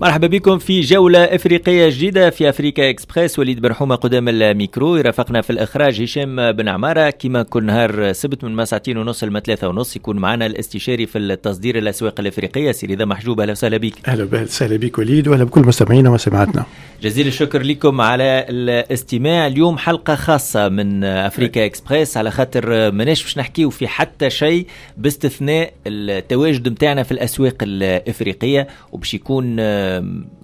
مرحبا بكم في جولة إفريقية جديدة في Africa Express. وليد برحومة قدام الميكرو. يرافقنا في الإخراج هشام بن عمارة. كما كل نهار سبت من ساعتين ونص لما ثلاثة ونص يكون معنا الاستشاري في التصدير الأسواق الإفريقية سيدي رضا محجوب. أهلا وسهلا بك. أهلا وسهلا بك وليد وأهلا بكل مستمعينا ومستمعاتنا. جزيل الشكر لكم على الاستماع. اليوم حلقة خاصة من Africa Express. على خاطر مناش باش نحكيو في حتى شيء باستثناء التواجد متاعنا في الأسواق الإفريقية وباش يكون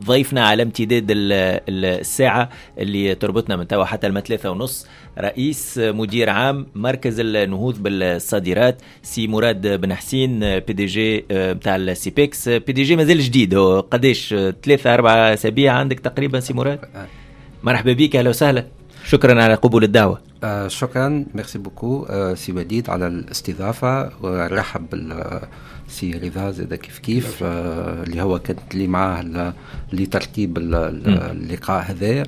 ضيفنا على امتداد ال- ال- الساعة اللي تربطنا من توا حتى الما ثلاثة ونص. رئيس مدير عام مركز النهوض بالصادرات سي مراد بن حسين PDG نتاع ال CEPEX PDG مازال جديد. هو قداش؟ آه، ثلاثة أربعة أسابيع عندك تقريبا سي مراد؟ مرحبا بك أهلا وسهلا. شكرا على قبول الدعوة. آه شكرا. merci beaucoup آه سي وليد على الاستضافة ونرحب بال سي رضا زاد كيف كيف آه اللي هو كانت لي معاه لترتيب ال- ال- اللقاء هذا.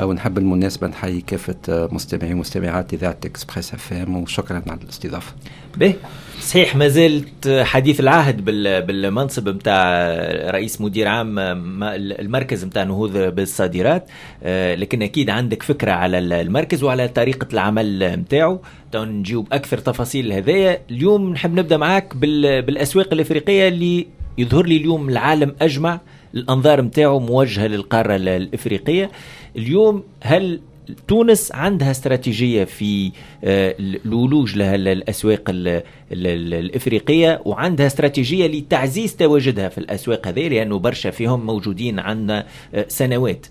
آه ونحب بالمناسبه نحيي كافة آه، مستمعي ومستمعات إذاعة Express FM وشكرا على الاستضافة. به. صحيح ما زلت حديث العهد بال- بالمنصب نتاع رئيس مدير عام المركز نتاع نهوض بالصادرات. آه، لكن أكيد عندك فكرة على المركز وعلى طريقة العمل نتاعو تو نجيو بأكثر تفاصيل هذايا اليوم نحب نبدأ معاك بال- بالأسواق الإفريقية اللي يظهر لي اليوم العالم أجمع. الأنظار نتاعو موجهة للقارة ال- الإفريقية. اليوم هل تونس عندها استراتيجية في آه، الولوج لها ال- الأسواق ال- ال- ال- الإفريقية وعندها استراتيجية لتعزيز تواجدها في الأسواق هذه لأنه برشا فيهم موجودين عندنا آه، سنوات.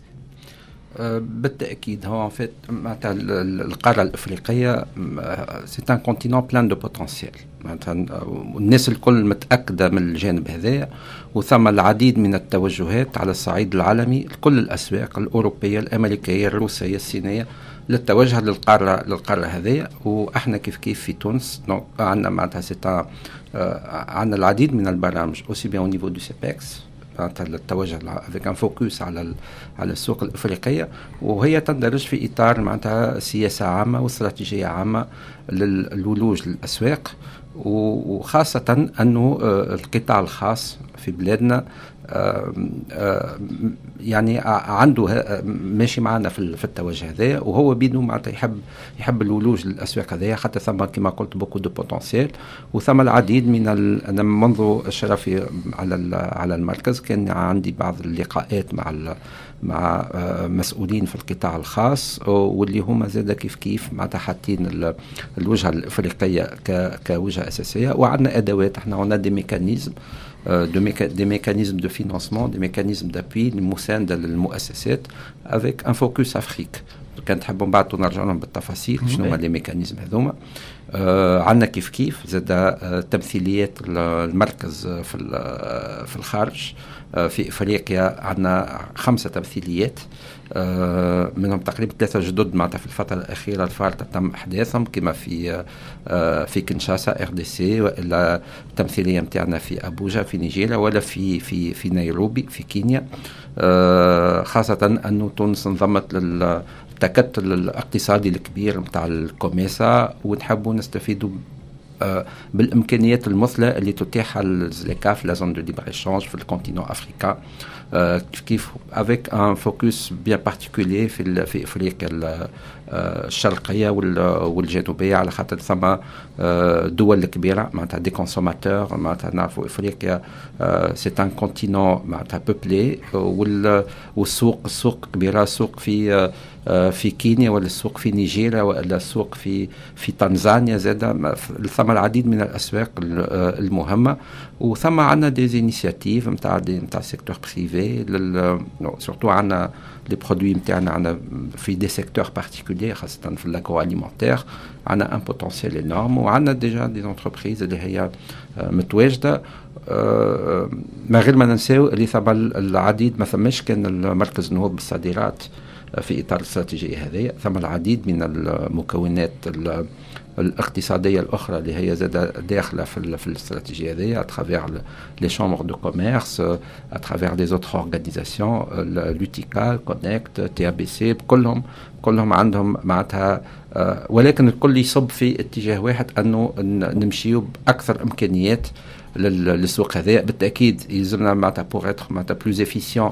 آه، بالتأكيد هو en fait القارة الإفريقية c'est un continent plein de potentiel معناتها آه، الناس الكل متأكدة من الجانب هذا وثم العديد من التوجهات على الصعيد العالمي لكل الأسواق الأوروبية الأمريكية الروسية الصينية للتوجه للقارة للقارة هذه. وإحنا كيف كيف في تونس عندنا معناتها c'est عندنا العديد من البرامج aussi bien au niveau du CEPEX معناتها التوجه avec un focus على على السوق الإفريقية. وهي تندرج في إطار معناتها سياسة عامة واستراتيجية عامة للولوج للأسواق. و- وخاصة أنه آه، القطاع الخاص في بلادنا آم، آم، يعني عنده ماشي معنا في ال- في التوجه هذا وهو بيدو معناتها يحب يحب الولوج للأسواق هذه حتى ثم كما قلت beaucoup de potentiel وثم العديد من. أنا منذ شرفي على. على المركز كان عندي بعض اللقاءات مع. مع آه، مسؤولين في القطاع الخاص واللي هما زاد كيف كيف معناتها حاطين ال- الوجهة الإفريقية. كوجهة أساسية. وعندنا أدوات إحنا عندنا des mécanismes méca... des mécanismes de financement des mécanismes d'appui المسانده للمؤسسات avec un focus Afrique كان تحبوا بعد نرجع لهم بالتفاصيل شنو هما les mécanismes هذوما. آه عندنا كيف كيف زاد آه تمثيليات ال- المركز في ال- في الخارج. آه في إفريقيا عندنا خمسة تمثيليات آه منهم تقريبا ثلاثة جدد معناتها في الفترة الأخيرة الفارطه تم أحداثهم كما في آه في كنشاسا RDC وإلا التمثيلية نتاعنا في أبوجا في نيجيريا ولا في في في نيروبي في كينيا. آه خاصة أنه تونس انضمت لل التكتل الاقتصادي الكبير نتاع الكوميسا ونحبوا نستفيدوا آه، بالإمكانيات المثلى اللي تتيحها ال ZLECAf la zone de libre-échange في ال continent africain آه، كيف كيف avec un focus bien particulier في في أفريقيا آه، الشرقية وال- والجنوبية على خاطر ثم دول كبيرة معناتها des consommateurs معناتها نعرفوا أفريقيا c'est un continent معناتها peuplé وال- والسوق السوق كبيرة سوق في في كينيا ولا السوق في نيجيريا ولا السوق في في تنزانيا زاد ثم العديد من الأسواق ال- آه، المهمة. وثم عندنا des initiatives نتاع نتاع ال secteur privé surtout عندنا les produits نتاعنا عندنا في des secteurs particuliers خاصة في ال agroalimentaire عندنا un potentiel énorme وعندنا déjà des entreprises اللي هي آه، متواجدة. آه، ما غير ما ننساو اللي ثم العديد ما ثماش كان المركز النهوض بالصادرات في إطار الاستراتيجية هذه. ثم العديد من المكونات ال- الاقتصادية الأخرى اللي هي زاد داخلة في في الاستراتيجية هذه à travers les chambres de commerce à travers les autres organisations l'UTICA CONECT TABC كلهم كلهم عندهم معناتها آه، ولكن الكل يصب في اتجاه واحد أنه نمشيو بأكثر إمكانيات لل- للسوق هذا. بالتأكيد يلزمنا معناتها pour être معناتها plus efficients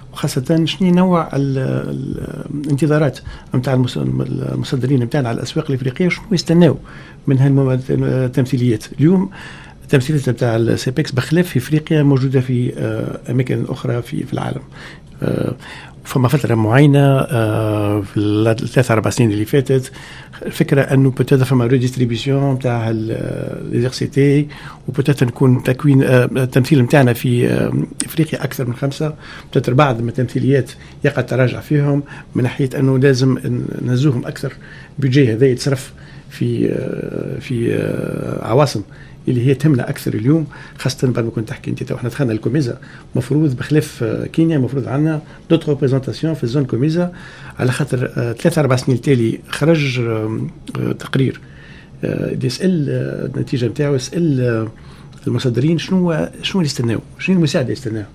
وخاصة شنو نوع ال- ال- الانتظارات نتاع المصدرين نتاعنا على الأسواق الإفريقية؟ وشنو يستناو من هالتمثيليات اليوم التمثيليات نتاع ال CEPEX بخلاف في إفريقيا موجودة في آه، أماكن أخرى في في العالم. آه، فما فتره معينه آه، في الثلاث أربع سنين اللي فاتت. الفكرة إنه peut-être فما redistribution نتاع ليزرسيتي و peut-être نكون تكوين آه، التمثيل نتاعنا في آه، إفريقيا أكثر من خمسة. peut-être بعض من التمثيليات يقع تراجع فيهم من ناحية إنه لازم نزوهم أكثر. بيجي هذا يتصرف في في عواصم. اللي هي تهمنا أكثر اليوم خاصة بعد ما كنت تحكي أنت تو إحنا دخلنا الكوميزا مفروض بخلاف آه، كينيا مفروض عندنا d'autres représentations في ال zone كوميزا على خاطر آه، ثلاث أربع سنين تالي خرج آه، تقرير يسال النتيجة نتاعو يسال المصدرين شنو شنو اللي يستناو شنو المساعدة اللي يستناو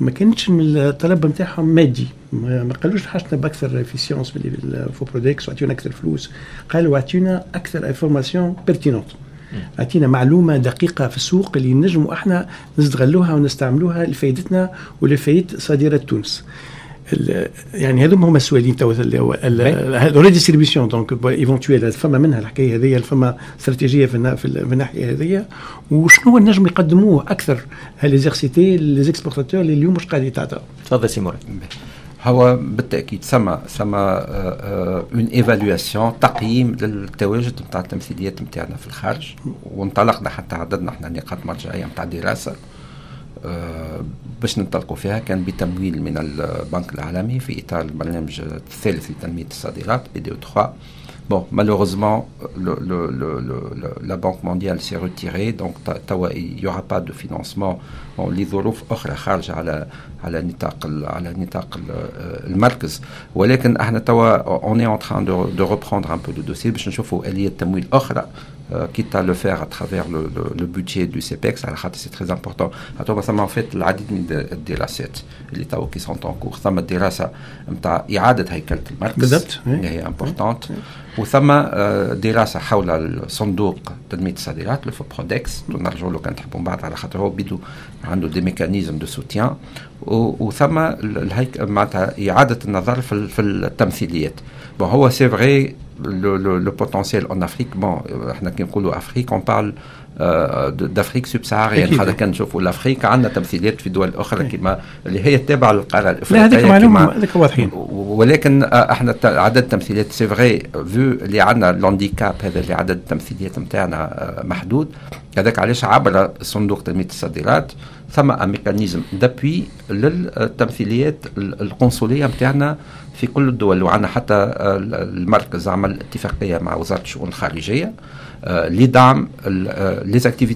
ما كانتش من الطلب نتاعهم مادي ما قالوش حاجتنا بأكثر efficience ال FOPRODEX واعطيونا أكثر فلوس قالوا اعطيونا أكثر information pertinente اعطينا معلومة دقيقة في السوق اللي نجموا إحنا نستغلوها ونستعملوها لفائدتنا ولفائده صادره تونس. ال- يعني هذوما هما السؤالين هو ال redistribution donc éventuelle فما منها الحكاية هذه فما استراتيجية في في ال- في الناحية هذه. وشنو هو نجم يقدموه أكثر هاليزيرسيتي les exportateurs اللي اليوم مش قاعد يتعطى؟ تفضل سي مراد هو بالتأكيد ثم ثم une évaluation تقييم للتواجد نتاع التمثيليات نتاعنا في الخارج. وانطلقنا حتى عددنا إحنا نقاط مرجعية نتاع دراسة آه، باش ننطلقوا فيها. كان بتمويل من البنك العالمي في إطار البرنامج الثالث لتنمية الصادرات PDE 3 Bon, malheureusement, le, le, le, le- la Banque mondiale s'est retirée, donc ta- توا il n'y aura pas de financement bon, لظروف أخرى خارجة على على نطاق ال- على نطاق ال- المركز ولكن احنا توا on est en train de, de reprendre un peu le dossier باش نشوفوا آلية تمويل أخرى euh, quitte à le faire à travers le, le, le budget du CPEX على خاطر c'est très important. ثم en fait العديد من الد- الدراسات اللي توا qui sont en cours. ثم الدراسة نتاع إعادة هيكلة المركز بالضبط. اللي هي importante وثم دراسه حول الصندوق تنميه الصادرات le FOPRODEX نرجعوا له كان تحبوا من بعد على خاطر هو بيدو عنده des mécanismes de soutien وثم ال- الهيك معناتها اعاده النظر في في التمثيليات bon هو c'est vrai le potentiel en Afrique bon إحنا كي نقولوا Afrique on parle d'Afrique أكيد. هذا كان نشوفوا ال Afrique عندنا تمثيليات في دول أخرى كما اللي هي تابعة للقارة لا الأفريقية هذيك معلومه هذيك واضحين. ولكن آه، إحنا عدد التمثيليات c'est vrai فو اللي عندنا ال handicap هذا اللي عدد التمثيليات نتاعنا محدود. هذاك علاش عبر صندوق تنمية الصادرات ثم un mécanisme d'appui للتمثيليات ال- القنصلية نتاعنا في كل الدول وعندنا حتى آه، المركز عمل اتفاقيه مع وزاره الشؤون الخارجيه euh, لدعم euh,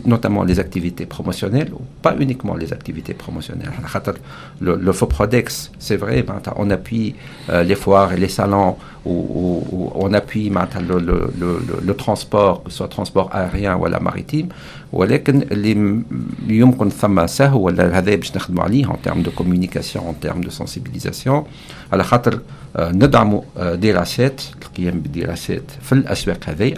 notamment les activités promotionnelles, ou pas uniquement les activités promotionnelles. على خاطر Le, le FOPRODEX, c'est vrai, معناتها euh, et les salons, ou, ou- ou on appuie le, le, le, le, transport, que ce soit transport aérien ولا maritime, ولكن اللي يمكن ثم سهو ولا هذا باش نخدموا عليه en termes de communication, en termes de sensibilisation, على خاطر آه، ندعموا آه، دراسات القيام بدراسات في الأسواق هذه.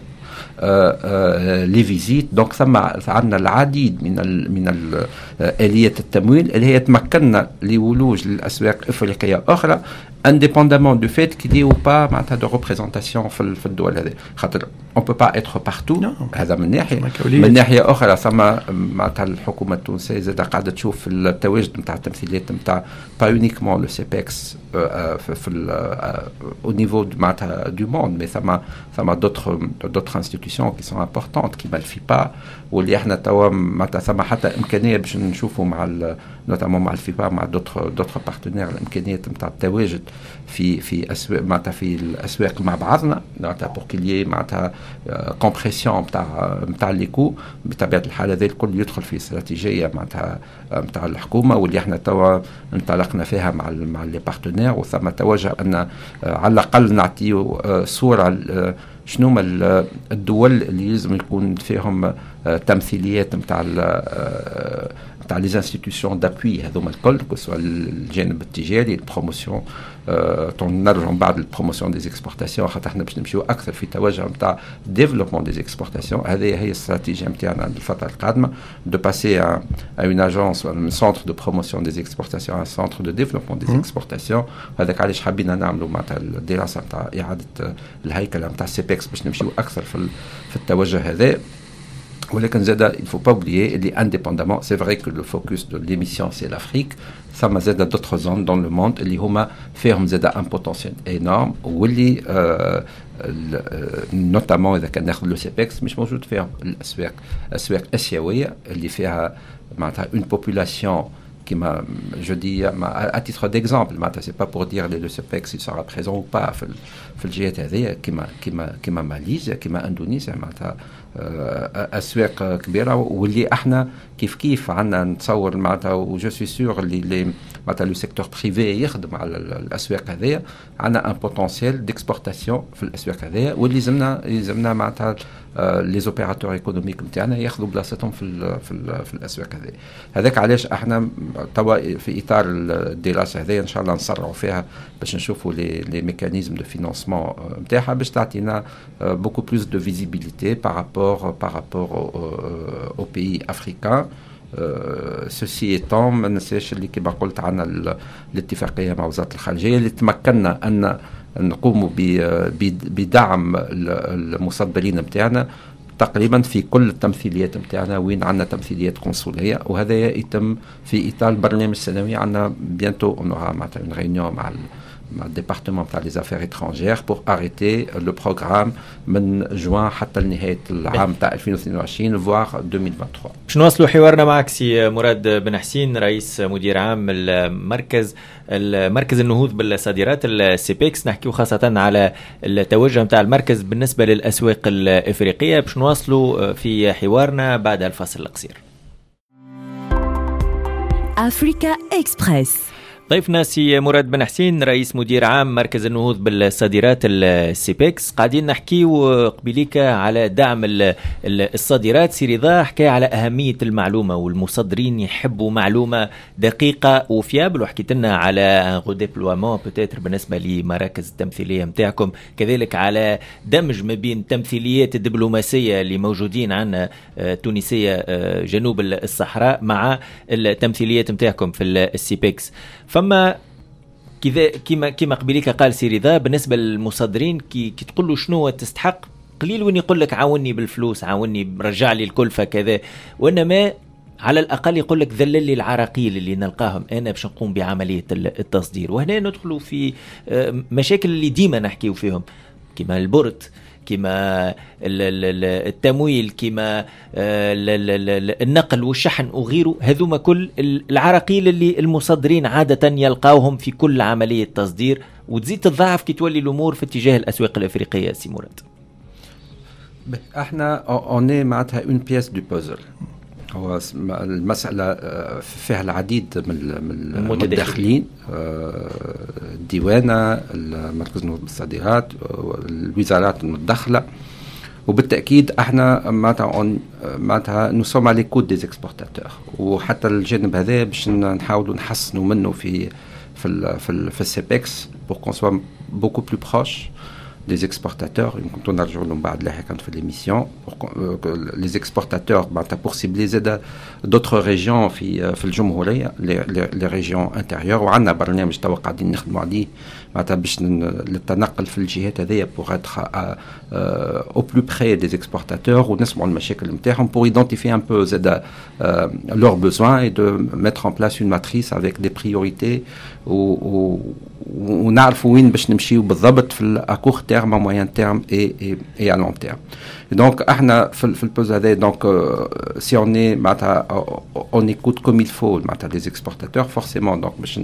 لي فيزيت دونك ثم عندنا العديد من ال من ال اليه التمويل اللي هي تمكننا لولوج للأسواق أفريقية أخرى. انديبوندامون دو فيت كي دي او با معناتها دو ريبريزونتاسيون في ال- في الدول هذه خاطر on peut pas être partout Non. هذا من ناحيه ثم كولية. من ناحيه اخرى ثم معناتها الحكومه التونسيه زاد قاعده تشوف في التواجد نتاع التمثيليات نتاع با يونيكمون لو سي بيكس في, في او نيفو معناتها دو موند مي ثم ثم دوتر دوتر انستيتيوشن كي سون امبورتونت كيما الفيبا واللي احنا توا معناتها ثم حتى امكانيه باش نشوفوا مع نوتامون مع ال FIPA مع d'autres d'autres partenaires الامكانيات نتاع التواجد في في اسواق معناتها في الاسواق مع بعضنا معناتها pour qu'il y ait معناتها compression نتاع نتاع les coûts بطبيعه الحال هذا الكل يدخل في استراتيجيه معناتها نتاع الحكومة واللي إحنا توا انطلقنا فيها مع مع les partenaires وثم توجه ان على الاقل نعطيو صوره شنو هما الدول اللي لازم يكون فيهم تمثيليات نتاع نتاع لي انستيتيوشن دابوي هذوما الكل سواء الجانب التجاري البروموسيون نرجعوا من بعد البروموسيون دي اكسبورتاسيون خاطر احنا باش نمشيو اكثر في توجه نتاع ديفلوبمون دي اكسبورتاسيون هذه هي الاستراتيجيه نتاعنا للفتره القادمه دو باسي ا اون اجونس من سونتر دو بروموسيون دي اكسبورتاسيون ا سونتر دو ديفلوبمون دي اكسبورتاسيون هذاك علاش حبينا نعملوا معناتها الدراسه نتاع اعاده الهيكله نتاع سيبكس باش نمشيو اكثر في في التوجه هذا ولكن زاد il faut pas oublier اللي indépendamment c'est vrai que le focus de l'émission c'est l'Afrique ثم زاد d'autres zones dans le monde اللي هما فيهم زاد un potentiel énorme واللي آه نوتامون اذا كان ناخذ لو سيبكس مش موجود فيهم الاسواق اسواق اسيويه اللي فيها معناتها اون بوبولاسيون كما جو دي à titre d'exemple معناتها سي با بور دير لي لو سيبكس il sera présent ou pas في في الجهات هذه كما كما معناتها أسواق كبيرة واللي إحنا كيف كيف عندنا نتصور معناتها وجو سوي سور اللي معناتها لو سيكتور بريفي يخدم على الاسواق هذيا عندنا ان بوتونسيال ديكسبورتاسيون في الاسواق هذيا واللي يلزمنا يلزمنا معناتها لي زوبيراتور ايكونوميك نتاعنا ياخذوا بلاصتهم في ال في, ال في الاسواق هذه هذاك علاش احنا توا في اطار الدراسه هذه ان شاء الله نسرعوا فيها باش نشوفوا لي لي ميكانيزم دو فينانسمون نتاعها باش تعطينا بوكو بلوس دو فيزيبيليتي par rapport par rapport aux pays africains سوسي ايتون ما ننساش اللي كما قلت عنا الاتفاقيه مع وزاره الخارجيه اللي تمكنا ان نقوم بدعم المصدرين نتاعنا تقريبا في كل التمثيليات نتاعنا وين عندنا تمثيليات قنصليه وهذا يتم في اطار برنامج سنوي عندنا bientôt معناتها une réunion مع مع ال département تاع les affaires étrangères pour arrêter le programme من جوان حتى لنهايه العام تاع 2022 voire 2023 باش نواصلوا حوارنا معك سي مراد بن حسين رئيس مدير عام المركز المركز النهوض بالصادرات ال CEPEX نحكيو خاصة على التوجه نتاع المركز بالنسبة للأسواق الإفريقية. باش نواصلوا في حوارنا بعد الفاصل القصير. Africa Express ضيفنا سي مراد بن حسين رئيس مدير عام مركز النهوض بالصادرات ال CEPEX قاعدين نحكيو قبيليك على دعم الصادرات. سي رضا حكى على أهمية المعلومة والمصدرين يحبوا معلومة دقيقة و fiable. وحكيت لنا على redéploiement peut-être بالنسبة لمراكز التمثيلية نتاعكم كذلك على دمج ما بين تمثيليات الدبلوماسية اللي موجودين عندنا تونسية جنوب الصحراء مع التمثيليات نتاعكم في ال CEPEX فما كذا كما كما قبيليك قال سي رضا بالنسبة للمصدرين كي, كي تقول له شنو تستحق قليل وين يقول لك عاوني بالفلوس عاوني رجع لي الكلفة كذا وإنما على الأقل يقول لك ذلل لي العراقيل اللي نلقاهم. أنا باش نقوم بعملية التصدير. وهنا ندخلوا في مشاكل اللي ديما نحكيو فيهم كما البرت كما التمويل كما النقل والشحن وغيره هذوما كل العراقيل اللي المصدرين عادة يلقاوهم في كل عملية تصدير. وتزيد تتضاعف كي تولي الأمور في اتجاه الأسواق الأفريقية سي مراد. إحنا on est معناتها une pièce de puzzle هو المسألة فيها العديد من المتداخلين الديوانة مركز نهوض بالصادرات الوزارات المتدخلة وبالتاكيد إحنا معناتها معناتها nous sommes à l'écoute des exportateurs وحتى الجانب هذا باش نحاولوا نحسنوا منه في في ال في, ال في ال CEPEX pour qu'on soit بوكو بلو بروش des exportateurs, quand on a de l'émission, euh, les exportateurs, ben, pour cibler d'autres régions, euh, les régions intérieures, معناتها باش للتنقل في الجهات هذيا pour être au plus près des exportateurs ونسمعوا المشاكل نتاعهم pour identifier un peu زاد leurs besoins et de mettre en place une matrice avec des priorités ونعرفوا وين باش نمشيو بالضبط في الاكور تيرم موين تيرم اي اي ا لون تيرم دونك احنا في, في البوز هذا دونك سي اون اي معناتها اون ايكوت كوم الفو معناتها لي زيكسبورتاتور فورسيمون دونك باش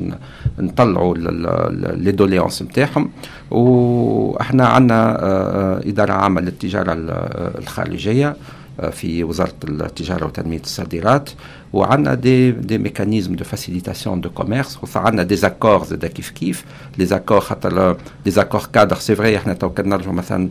نطلعوا لي دوليونس نتاعهم وإحنا عندنا إدارة عامة للتجارة الخارجية في وزارة التجارة وتنمية الصادرات وعندنا des des mécanismes de facilitation de commerce وعندنا des accords زاد كيف كيف les accords خاطر les accords cadres c'est vrai إحنا تو كان مثلا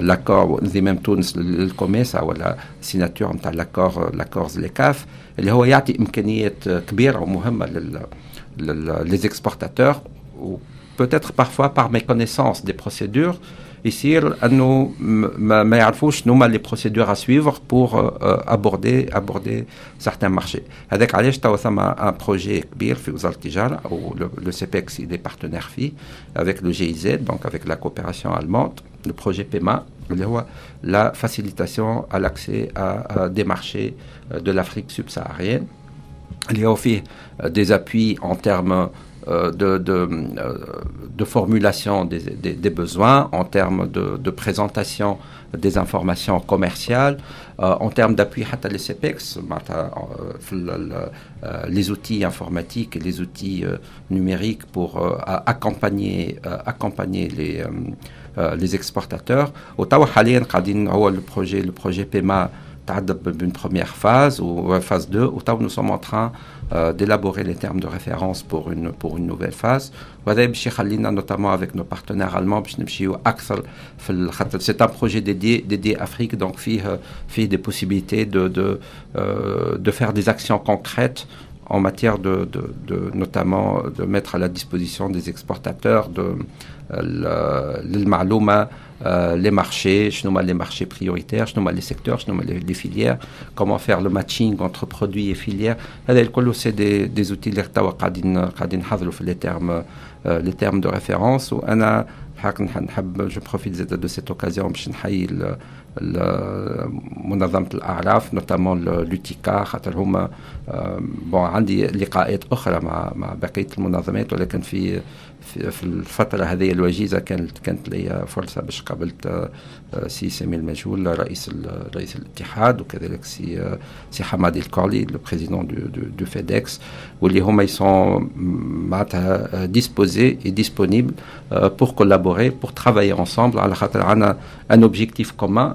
l'accord انضمام تونس للكوميسا و la signature نتاع l'accord l'accord ZLECAf اللي هو يعطي إمكانيات كبيرة ومهمة لل exportateurs ou peut-être parfois par méconnaissance des procédures, ici, nous ne les procédures à suivre pour euh, euh, aborder, aborder certains marchés. Avec un projet où le, le CPEX est des partenaires FI, avec le GIZ, donc avec la coopération allemande, le projet PEMA, la facilitation à l'accès à, à des marchés euh, de l'Afrique subsaharienne. Il y a aussi des appuis en termes de, de, euh, de, formulation des, besoins, en termes de, de, présentation des informations commerciales, euh, en termes d'appui à les CPEX, les outils informatiques et les outils numériques pour accompagner, accompagner les, les exportateurs. Au le projet, le projet PEMA une première phase ou phase 2 où nous sommes en train euh, d'élaborer les termes de référence pour une, pour une nouvelle phase. notamment avec nos partenaires allemands, c'est un projet dédié, dédié Afrique, donc fait, fait des possibilités de, de, euh, de faire des actions concrètes en matière de, de, notamment de mettre à la disposition des exportateurs de l'Malouma, euh, les marchés, les marchés prioritaires, les secteurs, les, les filières, comment faire le matching entre produits et filières? C'est des, des outils les termes, euh, les termes de référence. je profite de cette occasion pour منظمة الأعراف notamment l'UTICA خاطر هما bon عندي لقاءات أخرى مع مع بقية المنظمات ولكن في في, في الفترة هذه الوجيزة كانت كانت لي فرصة باش قابلت سي سمير المجهول رئيس رئيس الاتحاد وكذلك سي سي حمادي الكولي le président de de, FEDEX واللي هما ils sont معناتها disposés et disponibles pour collaborer pour travailler ensemble على خاطر عندنا ان اوبجيكتيف كومان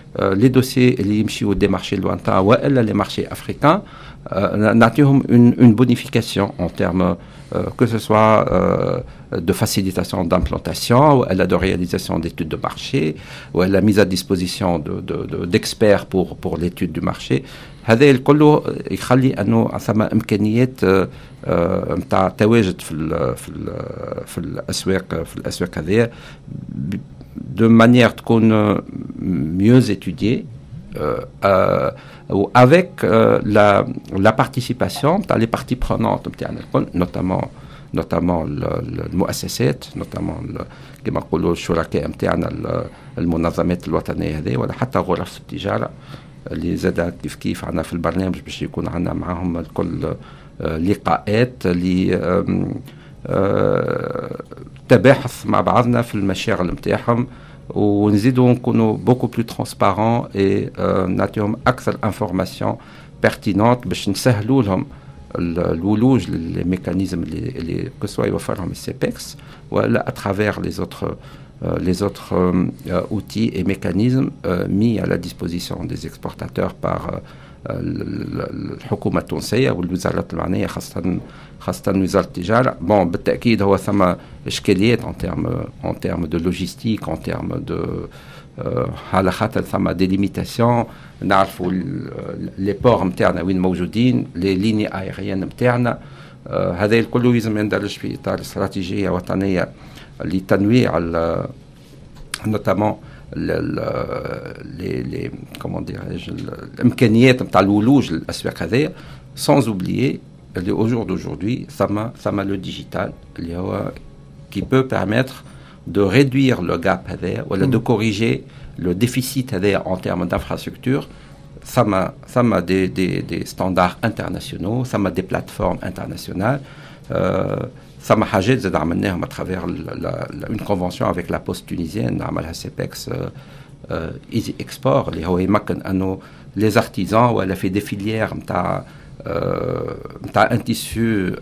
les dossiers les des marchés lointains ou les marchés africains, euh, une, une bonification en termes euh, que ce soit euh, de facilitation d'implantation, ou de réalisation d'études de marché, ou la mise à disposition d'experts de, de, pour, pour l'étude du marché. هذا الكل يخلي انه ثم امكانيات نتاع تواجد في ال في ال في الاسواق في الاسواق هذه de manière تكون mieux étudiée euh, euh, avec euh, la, la participation dans les parties prenantes notamment notamment المؤسسات notamment كما نقولوا الشركاء نتاعنا المنظمات الوطنيه هذه ولا حتى غرف التجاره اللي زاد كيف كيف عندنا في البرنامج باش يكون عندنا معاهم الكل لقاءات ل تباحث مع بعضنا في المشاغل نتاعهم ونزيدوا نكونوا بوكو بلو ترونسبارون اي نعطيهم اكثر انفورماسيون بيرتينونت باش نسهلوا لهم الولوج للميكانيزم اللي اللي كسوا يوفرهم السيبكس ولا اترافير لي زوتر euh, les autres euh, euh, outils et mécanismes euh, mis à la disposition des exportateurs par euh, ال- ال- الحكومه التونسيه والوزارات المعنيه خاصه خاصه وزاره التجاره بون بالتاكيد هو ثم اشكاليات ان تيرم ان تيرم دو لوجيستيك ان تيرم دو على خاطر ثم دي ليميتاسيون نعرفوا لي بور نتاعنا وين موجودين لي ليني ايريان نتاعنا هذا الكل لازم يندرج في اطار استراتيجيه وطنيه لتنويع ال- notamment le, le- les, les comment dirais-je ال- الامكانيات نتاع الولوج للاسواق هذايا sans oublier اللي au jour d'aujourd'hui ثم ثم le digital اللي هو qui peut permettre de réduire le gap هذايا ولا de corriger le déficit هذايا en termes d'infrastructure ثم ثم des, des, des standards internationaux ثم des plateformes internationales euh, ثم حاجات زاد عملناهم à travers la- la- la- une convention avec la poste tunisienne عملها سيبكس ايزي اكسبور اللي هو يمكن انه les artisans ولا في des filières نتاع نتاع ان تيسيو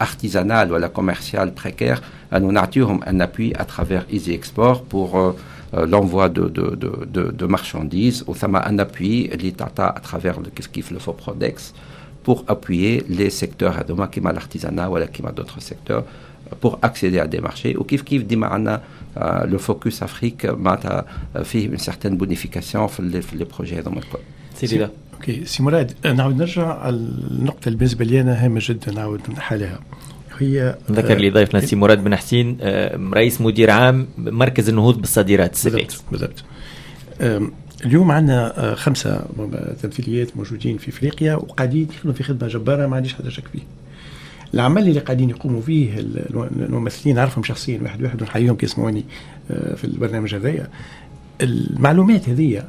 artisanal ولا commercial précaire انه نعطيهم un appui à travers easy export pour euh, euh, l'envoi de, de, de, de, de marchandises وثم un appui اللي تعطى à travers le كيف كيف le FOPRODEX pour appuyer les secteurs هذوما كيما l'artisanat ولا كيما d'autres secteurs pour accéder à des marchés وكيف كيف ديما عندنا لو فوكس افريك معناتها فيه une certaine bonification في les, في les projets هذوما الكل سيدي ده أوكي. سي مراد نعاود نرجع النقطة اللي بالنسبة لي أنا هامة جدا نعاود نحالها هي نذكر لي ضيفنا سي مراد بن حسين آه، رئيس مدير عام مركز النهوض بالصادرات بالضبط بالضبط. اليوم عندنا آه، خمسة تمثيليات موجودين في إفريقيا وقاعدين يخدموا في خدمة جبارة ما عنديش حتى شك فيه. العمل اللي قاعدين يقوموا فيه ال- الممثلين نعرفهم شخصيا واحد واحد ونحييهم كي يسمعوني آه، في البرنامج هذايا. المعلومات هذه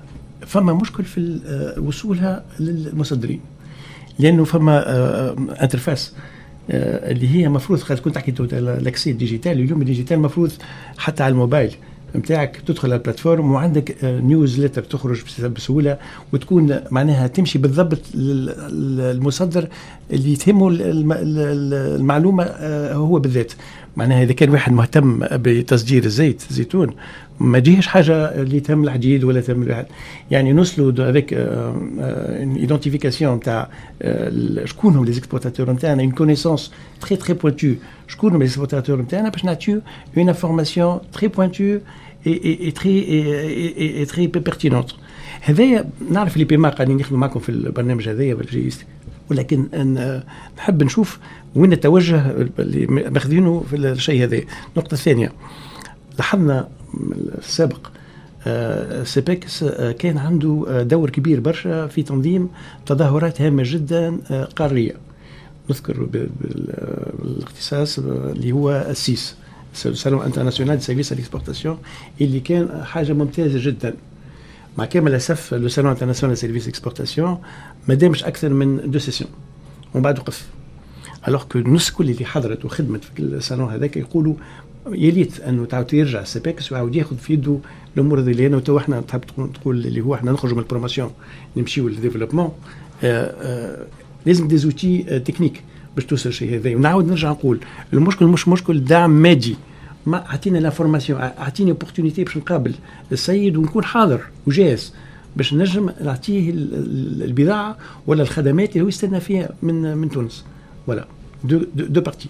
فما مشكل في آه، وصولها للمصدرين. لأنه فما آه، interface آه، اللي هي مفروض كنت حكيت ال accès digital اليوم ال digital مفروض حتى على الموبايل نتاعك تدخل على ال plateforme وعندك newsletter تخرج بس- بسهولة وتكون معناها تمشي بالضبط لل- للمصدر اللي تهمه ال- الم- ال- المعلومة آه، هو بالذات. معناها إذا كان واحد مهتم بتصدير الزيت الزيتون ما تجيهش حاجة اللي تهم الحديد ولا تهم الواحد. يعني نوصلوا avec identification نتاع آه، شكون هم les exportateurs نتاعنا une connaissance très très pointue شكون هم les exportateurs نتاعنا؟ باش نعطيو une information très pointue et, et très pertinente. هذايا نعرف اللي بيما قاعدين يخدموا معكم في البرنامج هذايا ولكن أن نحب نشوف وين التوجه اللي ماخذينه في الشيء هذا؟ النقطة الثانية لاحظنا السابق آه، سيبكس آه، كان عنده آه، دور كبير برشا في تنظيم تظاهرات هامة جدا قارية. نذكر بالاختصاص اللي هو ال SISE salon international services à l'exportation اللي كان حاجة ممتازة جدا. مع كامل الأسف le salon international services exportation ما دامش أكثر من deux sessions. ومن بعد وقف. alors que الناس كل اللي حضرت وخدمت في الصالون هذاك يقولوا يا ليت انه تعاود يرجع سيبكس ويعاود ياخذ في يده الأمور هذه لأنه تو إحنا تحب تقول- اللي هو إحنا نخرجوا من ال promotion نمشيو لل développement لازم des outils techniques باش توصل الشيء هذا ونعاود نرجع نقول المشكل مش مشكل دعم مادي ما اعطينا l'information اعطيني opportunité باش نقابل السيد ونكون حاضر وجاهز باش نجم نعطيه ال- ال- البضاعه ولا الخدمات اللي هو يستنى فيها من من تونس ولا دو دو, دو بارتي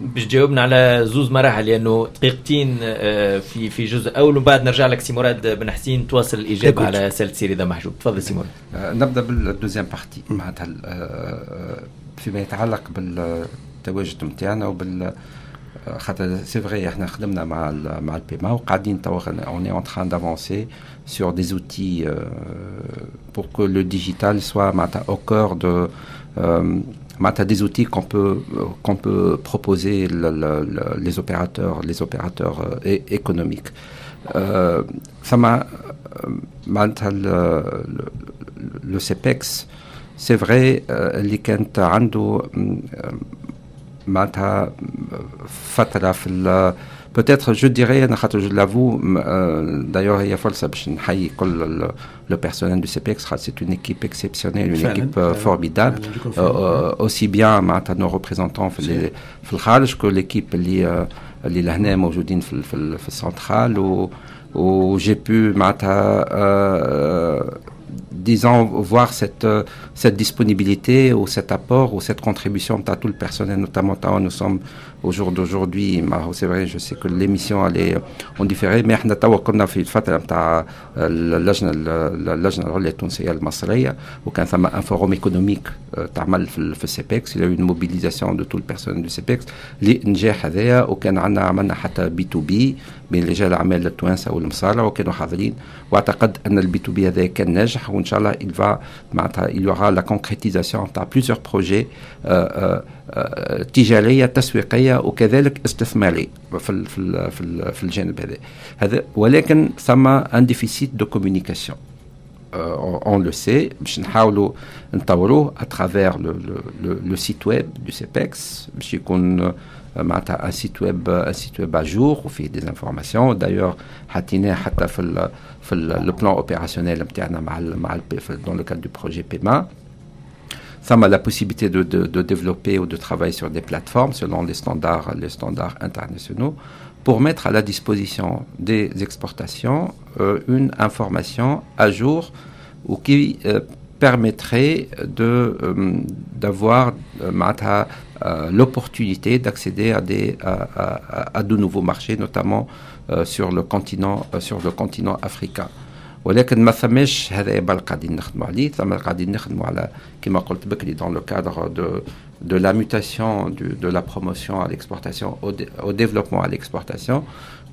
باش تجاوبنا على زوز مراحل لانه دقيقتين آه، في في جزء اول ومن بعد نرجع لك سي مراد بن حسين تواصل الاجابه Écoute. على سالة سيري ده محجوب تفضل سي مراد آه، نبدا بالدوزيام بارتي معناتها ال- آه، فيما يتعلق بالتواجد نتاعنا وبال آه، خاطر سي فري احنا خدمنا مع ال مع البيما وقاعدين توا اون اي en train d'avancer sur des outils euh, pour que le digital soit معناتها au cœur de euh, معناتها des outils qu'on peut euh, qu'on peut proposer le- le- le- les opérateurs les opérateurs euh, é- économiques euh, ثم آه، معناتها ال- لو سيبكس سي فري اللي كانت عنده م، معناتها فتره في ال peut-être je dirais انا خاطر je l'avoue d'ailleurs هي فرصه باش نحيي كل le personnel du CPX خاطر c'est une équipe exceptionnelle une فعلاً، équipe فعلاً. euh, formidable فعلاً، je confirme. Euh, euh, aussi bien معناتها nos représentants في ال- في الخارج que l'équipe اللي آه، اللي لهنا موجودين في في, في السنترال و وجي بو معناتها disons, voir cette, euh, cette disponibilité ou cet apport ou cette contribution à tout le personnel, notamment nous sommes au jour d'aujourd'hui c'est vrai je sais que l'émission elle est en différé mais احنا توا كنا في الفتره نتاع اللجنه اللجنه العليا التونسيه المصريه وكان ثم ان فوروم ايكونوميك تعمل في في السيبكس il y a eu une mobilisation de tout le personnel du CEPEX للنجاح هذايا وكان عندنا عملنا حتى بي تو بي بين رجال الاعمال التوانسه والمصارى وكانوا حاضرين واعتقد ان البي تو بي هذا كان ناجح وان شاء الله il va معناتها il y aura la concrétisation تاع plusieurs projets تجارية تسويقية وكذلك استثماريه في ال في ال في, ال في الجانب هذا. هذا ولكن ثم un déficit de communication on le sait باش نحاولوا نطوروه à travers le site web du CEPEX باش يكون معناتها un site web un site web à jour وفيه des informations d'ailleurs حطيناه حتى في ال في le plan opérationnel نتاعنا مع ال مع دون لو كاد دو بروجي بيما ثم la possibilité de, de, développer ou de travailler sur des plateformes selon les standards, les standards internationaux pour mettre à la disposition des exportations euh, une information à jour ou qui euh, permettrait de euh, d'avoir l'opportunité d'accéder à des à, à, de nouveaux marchés notamment sur le continent sur le continent africain ولكن ما ثماش هذا بل قاعدين نخدموا عليه ثم قاعدين نخدموا على كما قلت بكري dans le cadre de de la mutation du, de la promotion à l'exportation au, au développement à l'exportation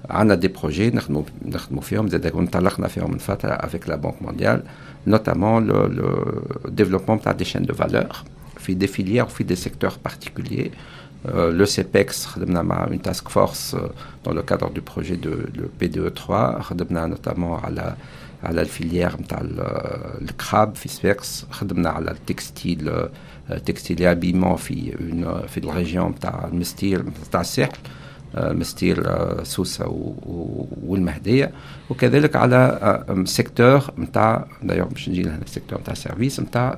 عندنا دي بروجي نخدموا نخدموا فيهم زاد انطلقنا فيهم من فتره افيك لا بنك مونديال نوتامون لو لو ديفلوبمون تاع دي شين دو فالور في دي فيليير وفي دي سيكتور بارتيكولير Euh, le CEPEX une task force euh, dans le cadre du projet de le PDE3 notamment à la على ال filière نتاع ال crabe في صفاقس خدمنا على ال textile textile habillement في في ال région نتاع المنستير نتاع الساحل منستير سوسة والمهدية. وكذلك على secteur نتاع d'ailleurs باش نجي لهنا ال secteur نتاع ال service نتاع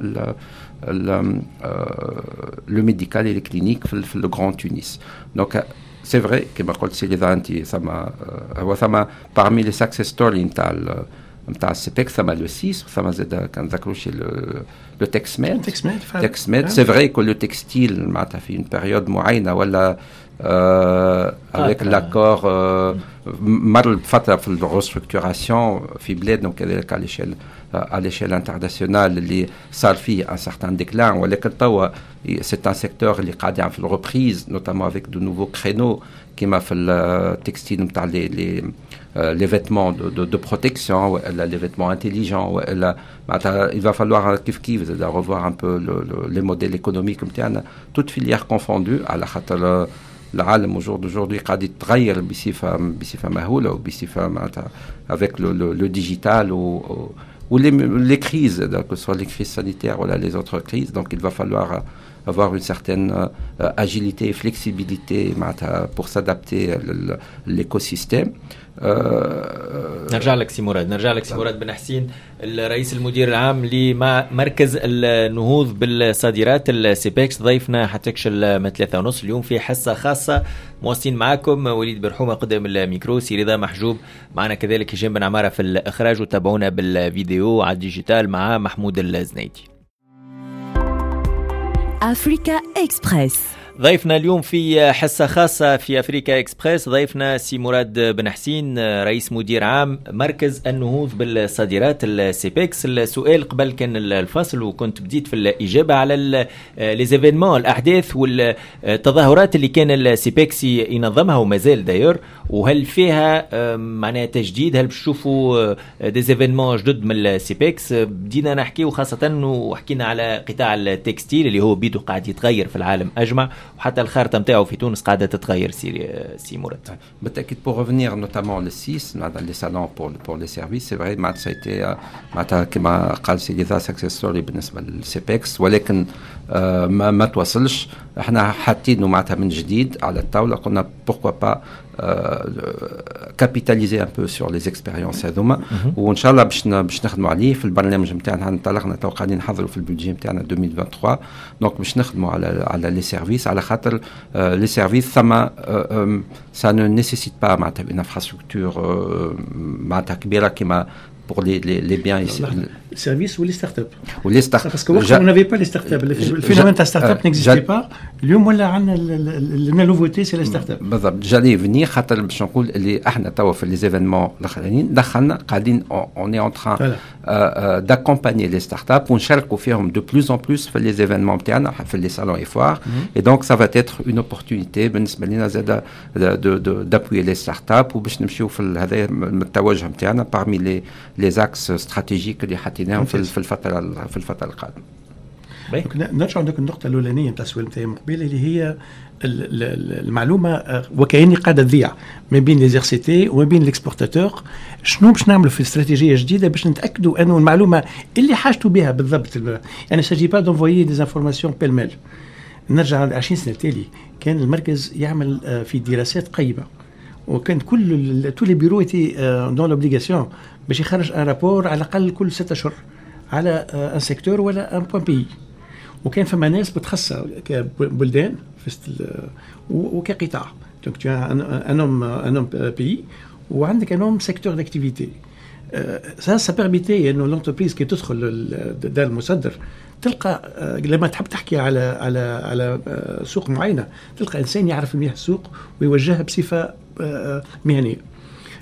لو ميديكال اي كلينيك في لو غران تونس دونك سي فري كما قلت سي لي انت ثم هو ثم parmi les success story نتاع نتاع السيبيك ثم لو 6 ثم زاد كنذكروا شي لو تكسميد تكسميد تكسميد سي فري كو لو تكستيل معناتها في اون بيريود معينه ولا euh, avec ah, l'accord euh, Marl Fatra la restructuration euh, fiblée donc à l'échelle à l'échelle internationale les salfi un certain déclin ou c'est un secteur qui a une reprise notamment avec de nouveaux créneaux qui m'a fait le textile les, les les vêtements de, protection, les vêtements intelligents. Bah, il va falloir kif kif, revoir un peu le, le, les modèles économiques. Toute filière confondue, à la العالم au jour d'aujourd'hui قاعد يتغير بصفه بصفه مهوله وبصفه معناتها avec le, le, le digital ou, ou les, les crises que ce soit les crises sanitaires ou les autres crises donc il va falloir avoir une certaine euh, agilité et flexibilité pour s'adapter à l'écosystème. أه نرجع لك سي مراد. نرجع لك سي مراد بن حسين الرئيس المدير العام لمركز النهوض بالصادرات السيبكس ضيفنا حتكشل من ثلاثة ونص اليوم في حصة خاصة. مواصلين معاكم وليد برحومة قدام الميكرو سي رضا محجوب. معنا كذلك هشام بن عمارة في الإخراج وتابعونا بالفيديو على ال digital مع محمود الزنيدي. Africa Express. ضيفنا اليوم في حصة خاصة في Africa Express ضيفنا سي مراد بن حسين رئيس مدير عام مركز النهوض بالصادرات السيبكس السؤال قبل كان الفصل وكنت بديت في الإجابة على les événements الأحداث والتظاهرات اللي كان السيبكس ينظمها وما زال داير وهل فيها معناها تجديد؟ هل بتشوفوا des événements جدد من السيبكس بدينا نحكي وخاصة وحكينا على قطاع ال textile اللي هو بيدو قاعد يتغير في العالم أجمع. وحتى الخارطه نتاعو في تونس قاعدة تتغير سي سي مراد بالتاكيد pour revenir notamment le SISE les salons pour pour les services c'est vrai معناتها c'était معناتها كما قال سي ليزا سكسيس ستوري بالنسبة للسيبكس ولكن آه ما, ما توصلش إحنا حاطينه معناتها من جديد على الطاوله قلنا بوركوا با كابيتاليزي ان بو سور لي زيكسبيريونس هذوما وان شاء الله باش باش نخدموا عليه في البرنامج نتاعنا انطلقنا تو قاعدين نحضروا في البودجي نتاعنا 2023 دونك باش نخدموا على على لي سيرفيس على خاطر لي سيرفيس ثم سا نو نيسيسيت با معناتها اون انفراستركتور معناتها كبيره كيما pour les, les, les biens ici. Services ou les startups Ou les startups. Parce que on n'avait pas les startups. Le phénomène de startup n'existait pas. اليوم ولا عندنا النوفوتي سي لي ستارت اب بالضبط جالي فينير خاطر باش نقول اللي احنا توا في لي زيفينمون الاخرين دخلنا قاعدين اون اي اون تران داكومباني لي ستارت اب ونشاركوا فيهم دو بلوز اون بلوس في لي زيفينمون بتاعنا في لي صالون اي فوار اي دونك سا فا تيتر اون اوبورتونيتي بالنسبه لنا زاد دابوي لي ستارت اب وباش نمشيو في هذا التوجه بتاعنا بارمي لي لي زاكس استراتيجيك اللي حطيناهم في الفترة في الفترة القادمة. نرجع عندك النقطة الأولانية نتاع السؤال نتاعي مقبل اللي هي المعلومة وكأني قاعدة تضيع ما بين ليزيرسيتي وما بين ال exportateurs. شنو باش نعملوا في استراتيجية جديدة باش نتأكدوا أنه المعلومة اللي حاجتوا بها بالضبط؟ يعني s'agit pas d'envoyer des informations pêle-mêle نرجع 20 سنة تالي. كان المركز يعمل في دراسات قيمة. وكان كل tous les bureaux étaient dans l'obligation باش يخرج un rapport على الأقل كل ستة اشهر على un secteur ولا un point pays وكان فما ناس متخصصه كبلدان وكقطاع. donc t'as un homme un homme pays وعندك un homme secteur d'activité ça ça permettait انه l'entreprise كي تدخل دار المصدر تلقى لما تحب تحكي على على على سوق معينة تلقى إنسان يعرف منيح السوق ويوجهها بصفة مهنية.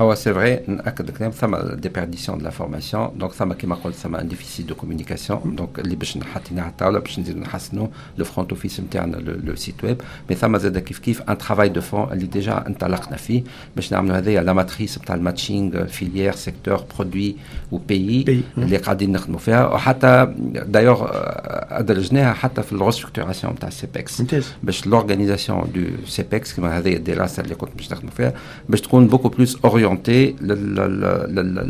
هو سي فري ناكد الكلام ثم ديبيرديسيون دو لافورماسيون دونك ثم كيما قلت ثم ان ديفيسيت دو كوميونيكاسيون دونك اللي باش حطيناه على الطاوله باش نزيدو نحسنوا لو فرونت اوفيس نتاعنا لو سيت ويب مي ثم زاد كيف كيف ان ترافاي دو فون اللي ديجا انطلقنا فيه باش نعملوا هذايا لا ماتريس نتاع الماتشينغ فيليير سيكتور برودوي وبيي اللي قاعدين نخدموا فيها وحتى دايوغ ادرجناها حتى في الريستركتوراسيون نتاع سيبكس باش لورغانيزاسيون دو سيبكس كما هذه الدراسه اللي كنت باش نخدموا فيها باش تكون بوكو بلوس اورينتي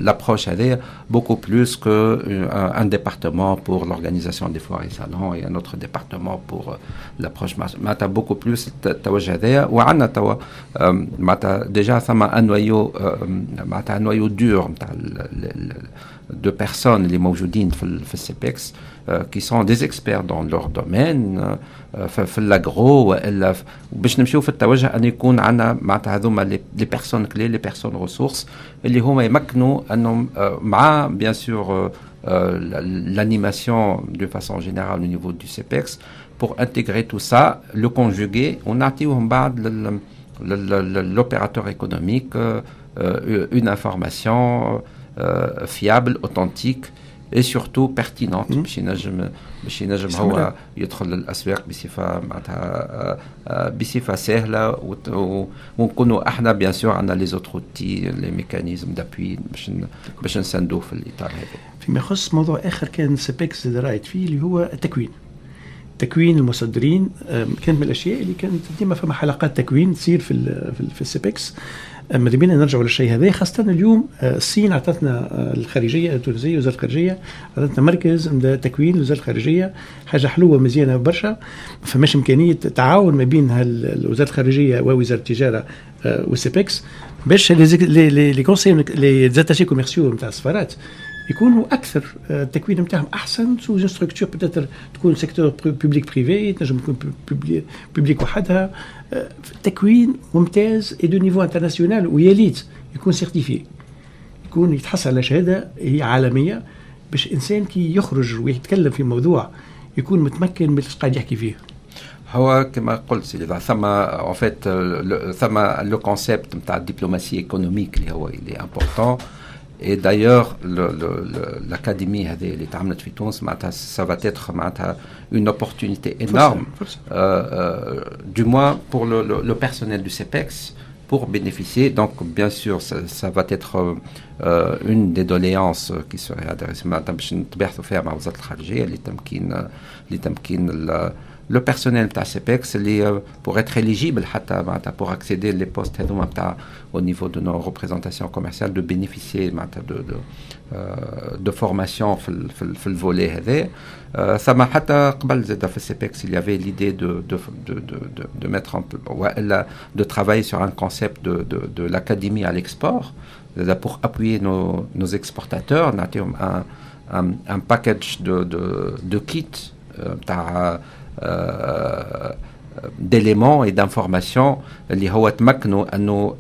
l'approche est beaucoup plus qu'un un département pour l'organisation des foires et salons et un autre département pour l'approche معناتها beaucoup plus التوجه هذايا وعندنا توا معناتها ديجا ثم ان نويو معناتها ان نويو دور نتاع de personnes اللي موجودين في في السيبكس qui sont des experts dans leur domaine في الاغرو والا باش نمشيو في التوجه ان يكون عندنا معناتها هذوما لي بيرسون كلي لي بيرسون ريسورس اللي هما يمكنوا انهم مع بيان سور l'animation de façon générale au niveau du CEPEX pour intégrer tout ça, le conjuguer, on a l'opérateur économique une information fiable, authentique et surtout pertinente. باش ينجم باش ينجم هو يدخل للاسواق بصفه معناتها بصفه سهله ونكونوا إحنا بيان سور عندنا لي زوتروتي لي ميكانيزم دابوي باش باش نساندوه في الاطار هذا. فيما يخص موضوع اخر كان CEPEX رايت فيه اللي هو التكوين. تكوين المصدرين كانت من الاشياء اللي كانت ديما فما حلقات تكوين تصير في في ال CEPEX بينا نرجعوا للشيء هذا. خاصة اليوم الصين أعطتنا الخارجية التونسية وزارة الخارجية أعطتنا مركز تكوين وزارة الخارجية. حاجة حلوة مزيانة برشا فماش إمكانية تعاون ما بين وزارة الخارجية ووزارة التجارة وال CEPEX باش les conseillers les attachés commerciaux نتاع السفارات. يكونوا أكثر التكوين نتاعهم أحسن sous une structure peut-être تكون secteur public privé تنجم تكون publique وحدها. تكوين ممتاز et de niveau international ويليت يكون certifié يكون يتحصل على شهادة هي عالمية باش إنسان كي يخرج ويتكلم في موضوع يكون متمكن من قاعد يحكي فيه. هو كما قلت سيدي ثم en fait ثم le concept نتاع الدبلوماسية économique اللي هو اللي important Et d'ailleurs, l'académie اللي تعملت في تونس معناتها ça va être معناتها une opportunité énorme, euh, euh, du moins pour le, le, le personnel du CEPEX, pour bénéficier. Donc, bien sûr, ça, ça va être euh, une des doléances qui serait adressée معناتها باش نتباحثوا فيها مع وزارة الخارجية لتمكين لتمكين ال- le personnel بتاع CPEX اللي euh, pour être éligible حتى معناتها pour accéder les postes هذوما بتاع au niveau de nos représentations commerciales de bénéficier معناتها de de euh, de formation في ال- في ال- في الفولي هذا Euh, ثم حتى قبل زاد في CPEX il y avait l'idée de de de de de, de mettre en pl- والا de travailler sur un concept de de de l'académie à l'export c'est-à-dire pour appuyer nos nos exportateurs نعطيهم un un, un package de de de kits euh, D'éléments et d'informations. اللي هو تمكنوا انه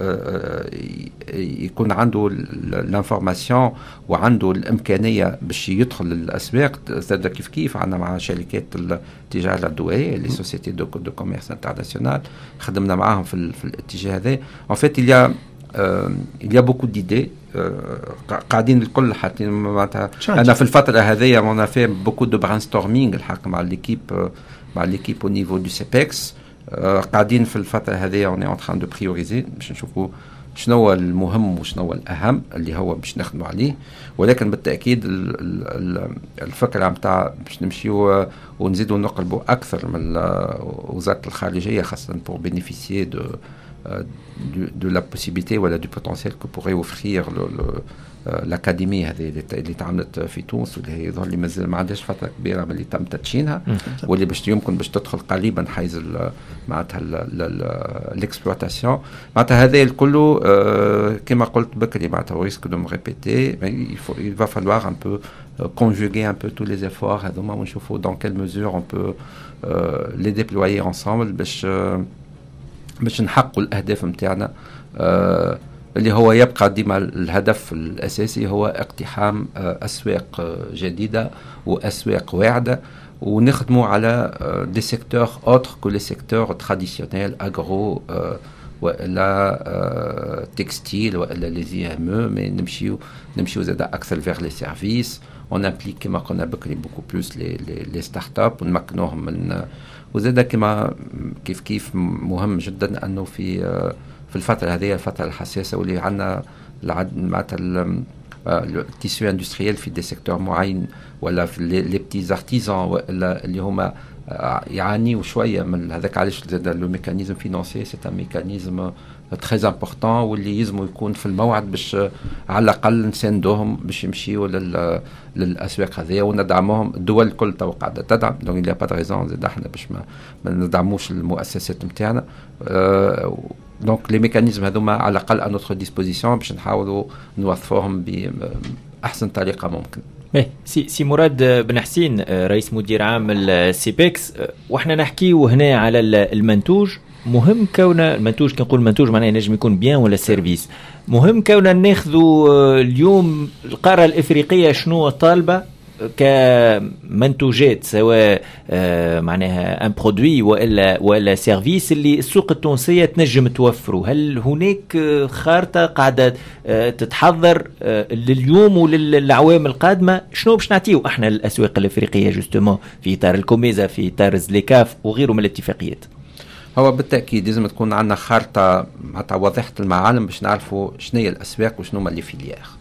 يكون عنده ال information وعنده الامكانيه باش يدخل الاسواق زاد كيف كيف عندنا مع شركات التجاره الدوليه les sociétés de de commerce international خدمنا معاهم في, في الاتجاه هذا en fait il y a il y a beaucoup d'idées قا- قاعدين الكل حاطين معناتها. أنا في الفترة هذه on fait beaucoup de brainstorming الحق مع l'équipe مع ليكيب او نيفو دو سيبكس قاعدين في الفتره هذه اون اون تران دو بريوريزي باش نشوفوا شنو هو المهم وشنو هو الاهم اللي هو باش نخدموا عليه ولكن بالتاكيد ال- ال- ال- الفكره نتاع باش نمشيو ونزيدوا نقلبوا اكثر من ال- وزاره الخارجيه خاصه pour bénéficier de euh, de, de la possibilité ولا du potentiel que pourrait offrir le, le, آه، الأكاديمية هذه اللي تعملت في تونس واللي هي يظهر لي مازال ما عندهاش فترة كبيرة من اللي تم تدشينها. واللي باش يمكن باش تدخل قريبا حيز معناتها ال exploitation معناتها هذا الكل آه، كما قلت بكري معناتها risque de répéter il va falloir un peu euh, conjuguer un peu tous les efforts هذوما ونشوفوا dans quelle mesure on peut euh, les déployer ensemble باش آه، باش نحققوا الأهداف نتاعنا آه اللي هو يبقى ديما الهدف الأساسي هو اقتحام آه أسواق آه جديدة وأسواق واعدة. ونخدموا على des secteurs autres que les secteurs traditionnels agro وإلا textile وإلا les IME mais نمشيو نمشيو زاد أكثر vers les services on implique كما قلنا بكري beaucoup plus les les start-up ونمكنوهم من وزاد كما كيف كيف مهم جدا أنه في آه، في الفترة هذه الفترة الحساسة واللي عندنا معناتها ال- آه، ال tissu industriel في des secteurs معين ولا في les petits artisans ولا اللي هما آه، يعانيوا شوية من هذاك علاش؟ زاد le mécanisme financier c'est un mécanisme très important واللي يلزموا يكون في الموعد باش آه، على الأقل نساندوهم باش يمشيوا لل للأسواق هذه وندعموهم. الدول الكل تو قاعدة تدعم donc a pas de raison زاد إحنا باش ما, ما ندعموش المؤسسات نتاعنا آه، donc les mécanismes هذوما على الاقل à notre disposition باش نحاولوا نوظفوهم باحسن طريقه ممكن سي سي مراد بن حسين رئيس مدير عام ال CEPEX وإحنا نحكيو هنا على ال- المنتوج مهم كون المنتوج كي نقول منتوج معناه ينجم يكون bien ولا service مهم كون ناخذوا آه، اليوم القاره الافريقيه شنو طالبه كمنتوجات سواء آه، معناها un produit والا والا service اللي السوق التونسية تنجم توفره. هل هناك آه، خارطة قاعدة آه، تتحضر لليوم وللعوام القادمة؟ شنو باش نعطيو إحنا الأسواق الأفريقية justement في إطار ال COMESA في إطار ZLECAf وغيره من الاتفاقيات؟ هو بالتأكيد لازم تكون عندنا خارطة معناتها واضحه المعالم باش نعرفوا شنو هي الأسواق وشنو هما لي فيليير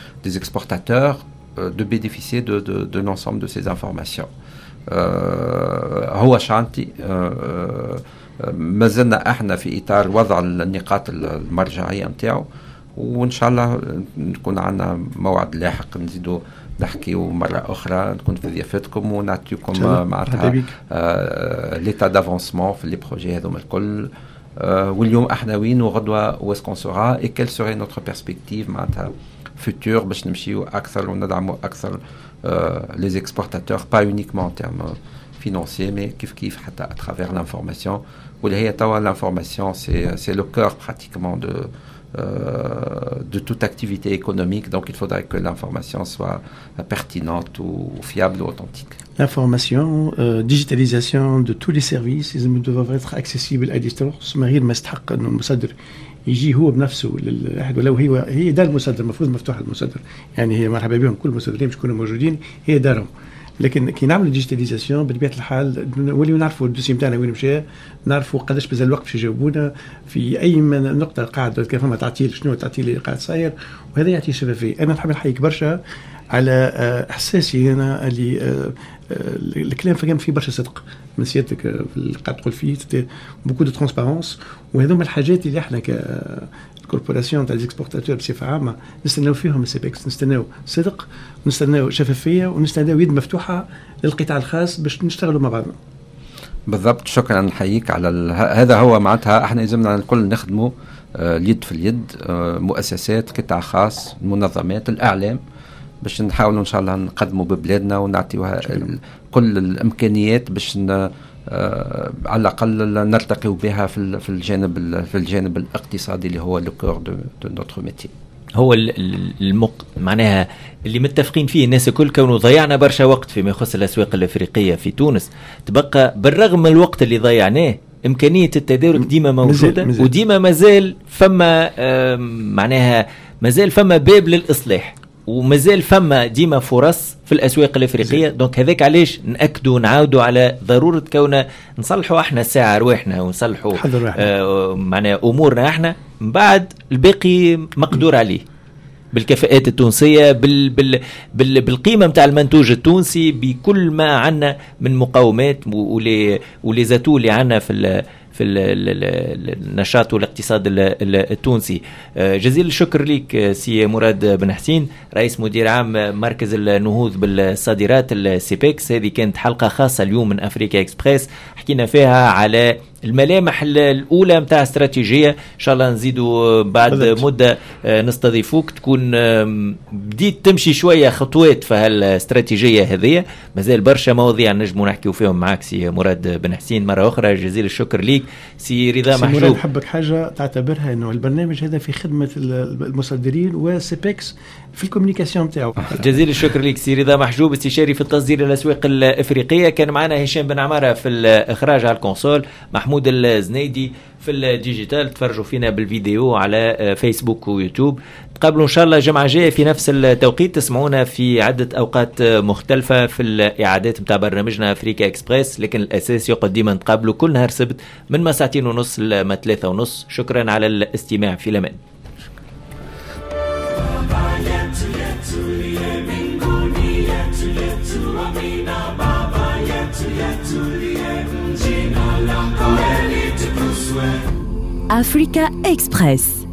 des exportateurs euh, de bénéficier de, de, de l'ensemble de ces informations. آه، هو شانتي آه، آه، ما زلنا احنا في اطار وضع النقاط المرجعيه نتاعو وان شاء الله نكون عندنا موعد لاحق نزيدوا نحكيو مرة أخرى نكون في ضيافتكم إن شاء ونعطيكم الله. آه، مرحبا معناتها بك. ليتا دافونسمون في لي بروجي هذوما الكل آه، واليوم احنا وين وغدوه و اسكون سورا اي كيل سوري نوتر بيرسبكتيف معناتها فيتور باش نمشيو اكثر وندعموا اكثر لي زيكسبورتاتور با اونيكمون ان تيرم financier mais كيف كيف حتى à travers l'information واللي هي توا l'information c'est c'est le cœur pratiquement de euh, de toute activité économique. Donc il faudrait que l'information soit pertinente ou fiable ou authentique. L'information, euh, digitalisation de tous les services, ils doivent être accessibles à distance يجي هو بنفسه للأحد ولو هي هي دار المصدر المفروض مفتوح المصدر يعني هي مرحبا بهم كل المصدرين مش يكونوا موجودين هي دارهم. لكن كي نعملوا digitalisation بطبيعة الحال نوليو نعرفوا ال dossier نتاعنا وين مشى نعرفوا قداش بزال الوقت باش يجاوبونا في أي من نقطة قاعد كان فما تعطيل شنو التعطيل اللي قاعد صاير وهذا يعطي شفافية. أنا نحب نحييك برشا على آه، إحساسي أنا اللي آه، الكلام فكان فيه برشا صدق. من سيادتك في اللي قاعد تقول فيه beaucoup de transparence وهذوما الحاجات اللي إحنا corporation تاع les exportateurs بصفة عامة نستناو فيهم ال CEPEX نستناو صدق ونستناو شفافية ونستناو يد مفتوحة للقطاع الخاص باش نشتغلوا مع بعضنا. بالضبط. شكرا نحييك على. هذا هو معناتها. إحنا لازمنا الكل نخدموا آه، اليد في اليد آه، مؤسسات قطاع خاص منظمات الإعلام. باش نحاولوا إن شاء الله نقدموا ببلادنا ونعطيوها كل الإمكانيات باش. آه على الأقل نرتقي بها في في الجانب في الجانب الاقتصادي اللي هو le cœur de notre métier هو المق... معناها اللي متفقين فيه الناس الكل كونه ضيعنا برشا وقت فيما يخص الأسواق الأفريقية في تونس تبقى بالرغم من الوقت اللي ضيعناه إمكانية التدارك ديما موجودة. وديما مازال فما معناها مازال فما باب للإصلاح ومازال فما ديما فرص في الأسواق الإفريقية. donc هذاك علاش نأكدوا ونعاودوا على ضرورة كونه نصلحوا إحنا الساعة رواحنا ونصلحوا آه معناها أمورنا إحنا. من بعد الباقي مقدور عليه. بالكفاءات التونسية بال بال بال بالقيمة نتاع المنتوج التونسي بكل ما عندنا من مقومات و les و les atouts اللي عندنا في في النشاط والاقتصاد التونسي. آه، جزيل الشكر لك آه، سي مراد بن حسين رئيس مدير عام مركز النهوض بالصادرات ال CEPEX هذه كانت حلقة خاصة اليوم من Africa Express. حكينا فيها على الملامح الأولى نتاع استراتيجية. إن شاء الله نزيدوا بعد بدأت. مدة آه، نستضيفوك. تكون بديت تمشي شوية خطوات في هالاستراتيجيه هذه. مازال برشا مواضيع نجموا نحكيو فيهم معك سي مراد بن حسين. مرة أخرى جزيل الشكر ليك. سي رضا محجوب مراد نحبك حاجة تعتبرها إنه البرنامج هذا في خدمة المصدرين و CEPEX في ال communication نتاعو. جزيل الشكر لك سي رضا محجوب استشاري في التصدير الأسواق الأفريقية. كان معنا هشام بن عمارة في الإخراج على ال console محمود الزنيدي في ال digital. تفرجوا فينا بالفيديو على فيسبوك ويوتيوب. تقابلوا إن شاء الله الجمعه الجايه في نفس التوقيت. تسمعونا في عدة أوقات مختلفة في الإعادات نتاع برنامجنا Africa Express. لكن الأساس يقعد ديما نتقابلوا كل نهار سبت من ما ساعتين ونص لما ثلاثة ونص. شكرا على الاستماع. في الأمان. Africa Express.